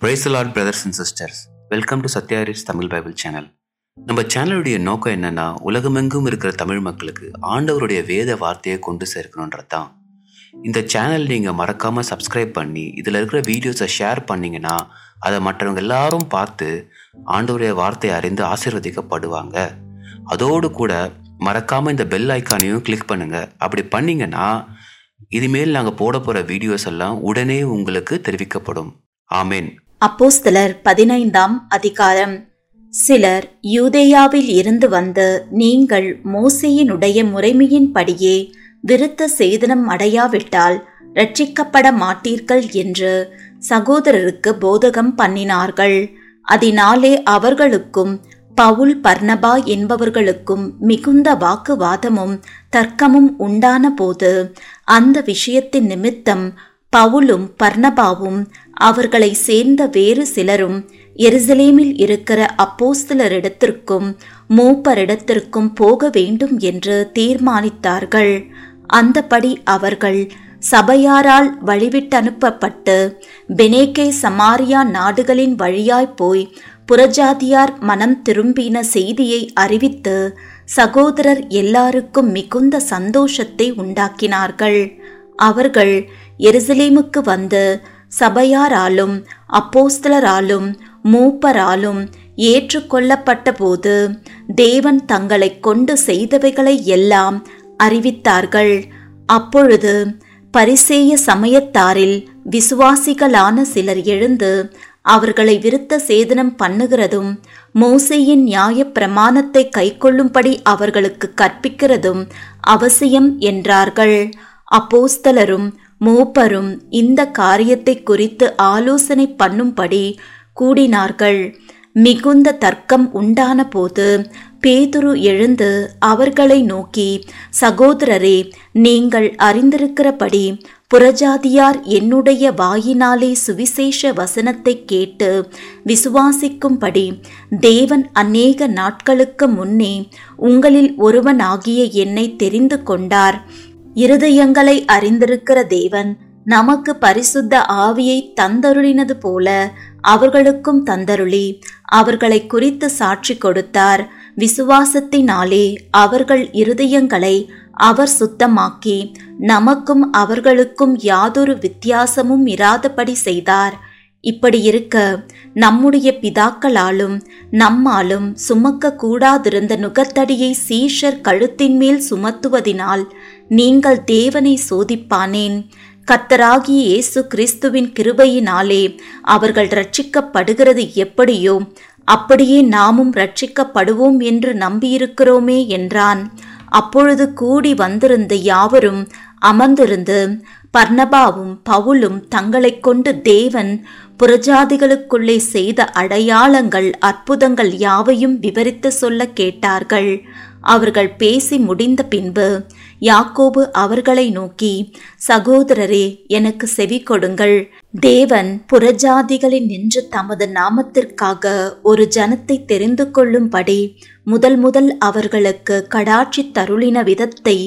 Praise lord brothers and sisters welcome to சத்யாரிஸ் Tamil Bible channel நம்ம சேனலுடைய நோக்கம் என்னன்னா உலகமெங்கும் இருக்கிற தமிழ் மக்களுக்கு ஆண்டவருடைய வேத வார்த்தையை கொண்டு சேர்க்கணுன்றது தான் இந்த சேனல் நீங்கள் மறக்காமல் சப்ஸ்கிரைப் பண்ணி இதில் இருக்கிற வீடியோஸை ஷேர் பண்ணீங்கன்னா அதை மற்றவங்க எல்லாரும் பார்த்து ஆண்டவருடைய வார்த்தையை அறிந்து ஆசீர்வதிக்கப்படுவாங்க. அதோடு கூட மறக்காமல் இந்த பெல் ஐக்கானையும் கிளிக் பண்ணுங்கள் அப்படி பண்ணிங்கன்னா இனிமேல் நாங்கள் போட போகிற வீடியோஸ் எல்லாம் உடனே உங்களுக்கு தெரிவிக்கப்படும். ஆமேன். அப்போஸ்தலர் பதினைந்தாம் அதிகாரம். சிலர் யூதேயாவில் இருந்து வந்து நீங்கள் மோசையினுடைய முறைமையின்படியே விருத்த சேதனம் அடையாவிட்டால் ரட்சிக்கப்பட மாட்டீர்கள் என்று சகோதரருக்கு போதகம் பண்ணினார்கள். அதனாலே அவர்களுக்கும் பவுல் பர்ணபா என்பவர்களுக்கும் மிகுந்த வாக்குவாதமும் தர்க்கமும் உண்டான போது அந்த விஷயத்தின் நிமித்தம் பவுலும் பர்ணபாவும் அவர்களை சேர்ந்த வேறு சிலரும் எருசலேமில் இருக்கிற அப்போஸ்தலரிடத்திற்கும் மூப்பரிடத்திற்கும் போக வேண்டும் என்று தீர்மானித்தார்கள். அந்தபடி அவர்கள் சபையாரால் வழிவிட்டனுப்பப்பட்டு பெனேக்கே சமாரியா நாடுகளின் வழியாய் போய் புறஜாதியார் மனம் திரும்பின செய்தியை அறிவித்து சகோதரர் எல்லாருக்கும் மிகுந்த சந்தோஷத்தை உண்டாக்கினார்கள். அவர்கள் எருசலேமுக்கு வந்து சபையாராலும் அப்போஸ்தலராலும் மூப்பராலும் ஏற்றுக்கொள்ளப்பட்ட போது தேவன் தங்களை கொண்டு செய்தவைகளை எல்லாம் அறிவித்தார்கள். அப்பொழுது பரிசேய சமயத்தாரில் விசுவாசிகளான சிலர் எழுந்து அவர்களை விருத்த சேதனம் பண்ணுகிறதும் மோசையின் நியாய பிரமாணத்தை கைக்கொள்ளும்படி அவர்களுக்கு கற்பிக்கிறதும் அவசியம் என்றார்கள். அப்போஸ்தலரும் மூப்பரும் இந்த காரியத்தை குறித்து ஆலோசனை பண்ணும்படி கூடினார்கள். மிகுந்த தர்க்கம் உண்டான போது பேதுரு எழுந்து அவர்களை நோக்கி சகோதரரே நீங்கள் அறிந்திருக்கிறபடி புறஜாதியார் என்னுடைய வாயினாலே சுவிசேஷ வசனத்தை கேட்டு விசுவாசிக்கும்படி தேவன் அநேக நாட்களுக்கு முன்னே உங்களில் ஒருவனாகிய என்னை தெரிந்து கொண்டார். இருதயங்களை அறிந்திருக்கிற தேவன் நமக்கு பரிசுத்த ஆவியை தந்தருளினது போல அவர்களுக்கும் தந்தருளி. அவர்களை குறித்து சாட்சி கொடுத்தார். விசுவாசத்தினாலே அவர்கள் இருதயங்களை அவர் சுத்தமாக்கி நமக்கும் அவர்களுக்கும் யாதொரு வித்தியாசமும் இராதபடி செய்தார். இப்படி இருக்க நம்முடைய பிதாக்களாலும் நம்மாலும் சுமக்க கூடாதிருந்த நுகத்தடியை சீஷர் கழுத்தின் மேல் சுமத்துவதினால் நீங்கள் தேவனை சோதிப்பானேன். கத்தராகிய இயேசு கிறிஸ்துவின் கிருபையினாலே அவர்கள் ரட்சிக்கப்படுகிறது எப்படியோ அப்படியே நாமும் ரட்சிக்கப்படுவோம் என்று நம்பியிருக்கிறோமே என்றான். அப்பொழுது கூடி வந்திருந்த யாவரும் அமர்ந்திருந்து பர்ணபாவும் பவுலும் தங்களை கொண்டு தேவன் புறஜாதிகளுக்குள்ளே செய்த அடையாளங்கள் அற்புதங்கள் யாவையும் விவரித்து சொல்ல கேட்டார்கள். அவர்கள் பேசி முடிந்த பின்பு யாக்கோபு அவர்களை நோக்கி சகோதரரே எனக்கு செவி கொடுங்கள். தேவன் புறஜாதிகளில் நின்று தமது நாமத்திற்காக ஒரு ஜனத்தை தெரிந்து கொள்ளும்படி முதல் முதல் அவர்களுக்கு கடாட்சி தருளின விதத்தை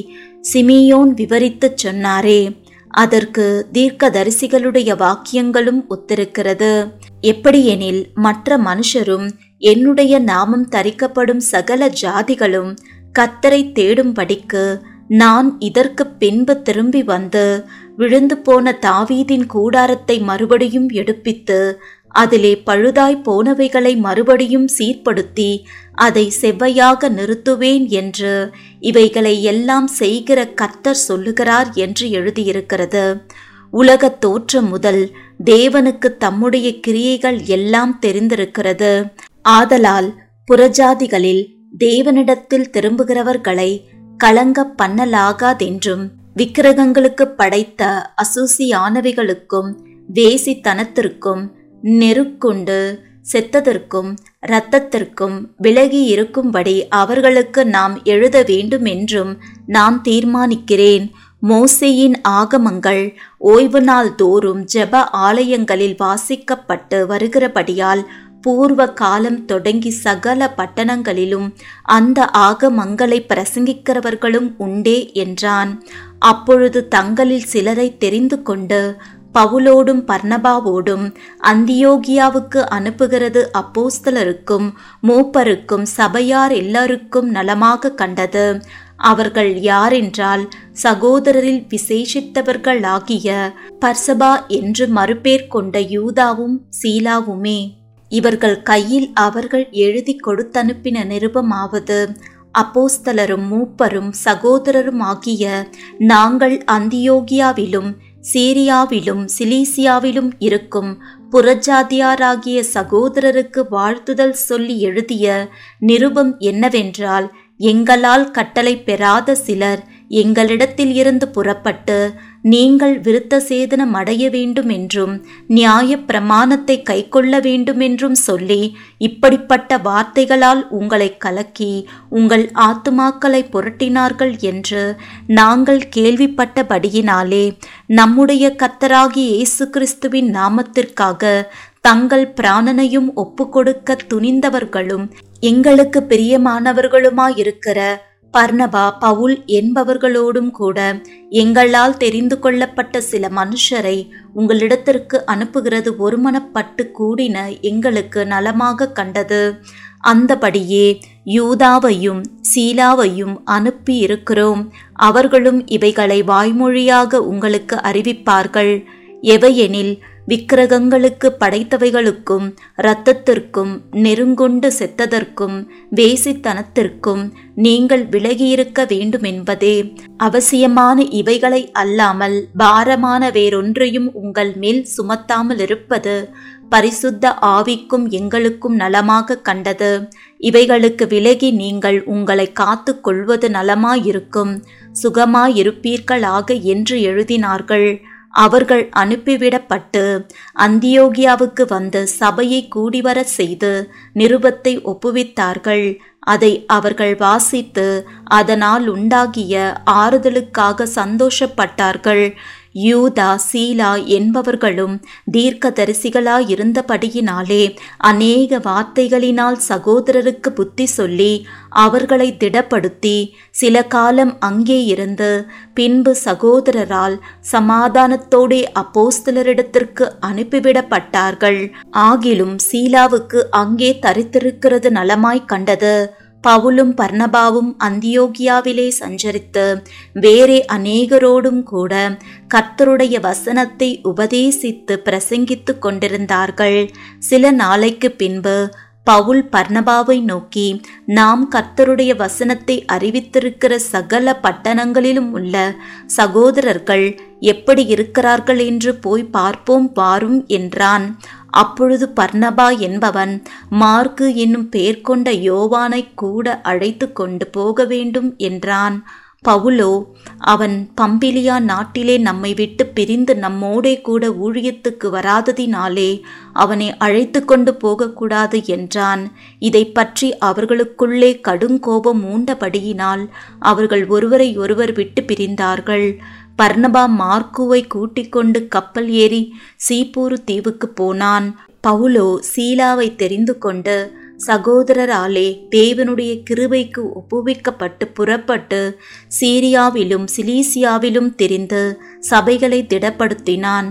சிமியோன் விவரித்துச் சொன்னாரே. அதற்கு தீர்க்கதரிசிகளுடைய வாக்கியங்களும் ஒத்திருக்கிறது. எப்படியெனில் மற்ற மனுஷரும் என்னுடைய நாமம் தரிக்கப்படும் சகல ஜாதிகளும் கத்தரை தேடும்படிக்கு நான் இதற்கு பின்பு திரும்பி வந்து விழுந்து போன தாவீதின் கூடாரத்தை மறுபடியும் எடுப்பித்து அதிலே பழுதாய் போனவைகளை மறுபடியும் சீர்படுத்தி அதை செவ்வையாக நிறுத்துவேன் என்று இவைகளை எல்லாம் செய்கிற கத்தர் சொல்லுகிறார் என்று எழுதியிருக்கிறது. உலகத் தோற்றம் முதல் தேவனுக்கு தம்முடைய கிரியைகள் எல்லாம் தெரிந்திருக்கிறது. ஆதலால் புறஜாதிகளில் தேவனிடத்தில் திரும்புகிறவர்களை கலங்க பண்ணலாகாதென்றும் விக்கிரகங்களுக்கு படைத்த அசூசியானவைகளுக்கும் வேசித்தனத்திற்கும் நெருக்குண்டு செத்ததற்கும் இரத்தத்திற்கும் விலகி இருக்கும்படி அவர்களுக்கு நாம் எழுத வேண்டும் என்றும் நான் தீர்மானிக்கிறேன். மோசியின் ஆகமங்கள் ஓய்வு நாள் தோறும் ஜெப ஆலயங்களில் வாசிக்கப்பட்டு வருகிறபடியால் பூர்வ காலம் தொடங்கி சகல பட்டணங்களிலும் அந்த ஆகமங்களை பிரசங்கிக்கிறவர்களும் உண்டே என்றான். அப்பொழுது தங்களில் சிலரை தெரிந்து கொண்டு பவுலோடும் பர்ணபாவோடும் அந்தியோகியாவுக்கு அனுப்புகிறது அப்போஸ்தலருக்கும் மூப்பருக்கும் சபையார் எல்லாருக்கும் நலமாக கண்டது. அவர்கள் யாரென்றால் சகோதரரில் விசேஷித்தவர்களாகிய பர்சபா என்று மறுபேர் கொண்ட யூதாவும் சீலாவுமே. இவர்கள் கையில் அவர்கள் எழுதி கொடுத்தனுப்பின நிருபமாவது அப்போஸ்தலரும் மூப்பரும் சகோதரரும் ஆகிய நாங்கள் அந்தியோகியாவிலும் சீரியாவிலும் சிலீசியாவிலும் இருக்கும் புறஜாதியாராகிய சகோதரருக்கு வாழ்த்துதல் சொல்லி எழுதிய நிருபம் என்னவென்றால் எங்களால் கட்டளை பெறாத சிலர் எங்களிடத்தில் இருந்து புறப்பட்டு நீங்கள் விருத்த சேதனம் அடைய வேண்டும் என்றும் நியாய பிரமாணத்தை கைக்கொள்ள வேண்டும் என்றும் சொல்லி இப்படிப்பட்ட வார்த்தைகளால் உங்களை கலக்கி உங்கள் ஆத்துமாக்களை புரட்டினார்கள் என்று நாங்கள் கேள்விப்பட்டபடியினாலே நம்முடைய கத்தராகி இயேசு கிறிஸ்துவின் நாமத்திற்காக தங்கள் பிராணனையும் ஒப்புக்கொடுக்க துணிந்தவர்களும் எங்களுக்கு பிரியமானவர்களுமாயிருக்கிற பர்ணபா பவுல் என்பவர்களோடும் கூட எங்களால் தெரிந்து கொள்ளப்பட்ட சில மனுஷரை உங்களிடத்திற்கு அனுப்புகிறது ஒருமனப்பட்டு கூடின எங்களுக்கு நலமாக கண்டது. அந்தபடியே யூதாவையும் சீலாவையும் அனுப்பி இருக்கிறோம். அவர்களும் இவைகளை வாய்மொழியாக உங்களுக்கு அறிவிப்பார்கள். எவையெனில் விக்கிரகங்களுக்கு படைத்தவைகளுக்கும் இரத்தத்திற்கும் நெருங்கொண்டு செத்ததற்கும் வேசித்தனத்திற்கும் நீங்கள் விலகியிருக்க வேண்டுமென்பதே. அவசியமான இவைகளை அல்லாமல் பாரமான வேறொன்றையும் உங்கள் மேல் சுமத்தாமல் இருப்பது பரிசுத்த ஆவிக்கும் எங்களுக்கும் நலமாக கண்டது. இவைகளுக்கு விலகி நீங்கள் உங்களை காத்து கொள்வது நலமாயிருக்கும். சுகமாயிருப்பீர்களாக என்று எழுதினார்கள். அவர்கள் அனுப்பிவிடப்பட்டு அந்தியோகியாவுக்கு வந்து சபையை கூடிவர செய்து நிருபத்தை ஒப்புவித்தார்கள். அதை அவர்கள் வாசித்து அதனால் உண்டாகிய ஆறுதலுக்காக சந்தோஷப்பட்டார்கள். யூதா சீலா என்பவர்களும் தீர்க்கதரிசிகளாயிருந்தபடியினாலே அநேக வார்த்தைகளினால் சகோதரருக்கு புத்தி சொல்லி அவர்களை திடப்படுத்தி சில காலம் அங்கே இருந்து பின்பு சகோதரரால் சமாதானத்தோடே அப்போஸ்தலரிடத்திற்கு அனுப்பிவிடப்பட்டார்கள். ஆகிலும் சீலாவுக்கு அங்கே தரித்திருக்கிறது நலமாய் கண்டது. பவுலும் பர்ணபாவும் அந்தியோகியாவிலே சஞ்சரித்து வேறே அநேகரோடும் கூட கர்த்தருடைய வசனத்தை உபதேசித்து பிரசங்கித்துக் கொண்டிருந்தார்கள் சில நாளைக்கு பின்பு பவுல் பர்ணபாவை நோக்கி நாம் கர்த்தருடைய வசனத்தை அறிவித்திருக்கிற சகல பட்டணங்களிலும் உள்ள சகோதரர்கள் எப்படி இருக்கிறார்கள் என்று போய் பார்ப்போம் பாரும் என்றான். அப்பொழுது பர்ணபா என்பவன் மார்க்கு என்னும் பெயர் கொண்ட யோவானை கூட அழைத்து கொண்டு போக வேண்டும் என்றான். பவுலோ அவன் பம்பிலியா நாட்டிலே நம்மை விட்டு பிரிந்து நம்மோடே கூட ஊழியத்துக்கு வராததினாலே அவனை அழைத்து கொண்டு போகக்கூடாது என்றான். இதை பற்றி அவர்களுக்குள்ளே கடுங்கோபம் மூண்டபடியினால் அவர்கள் ஒருவரை ஒருவர் விட்டு பிரிந்தார்கள். பர்ணபா மார்க்குவை கூட்டிக் கொண்டு கப்பல் ஏறி சீப்பூரு தீவுக்கு போனான். பவுலோ சீலாவை தெரிந்து கொண்டு சகோதரராலே தேவனுடைய கிருபைக்கு ஒப்புவிக்கப்பட்டு புறப்பட்டு சீரியாவிலும் சிலீசியாவிலும் தெரிந்து சபைகளை திடப்படுத்தினான்.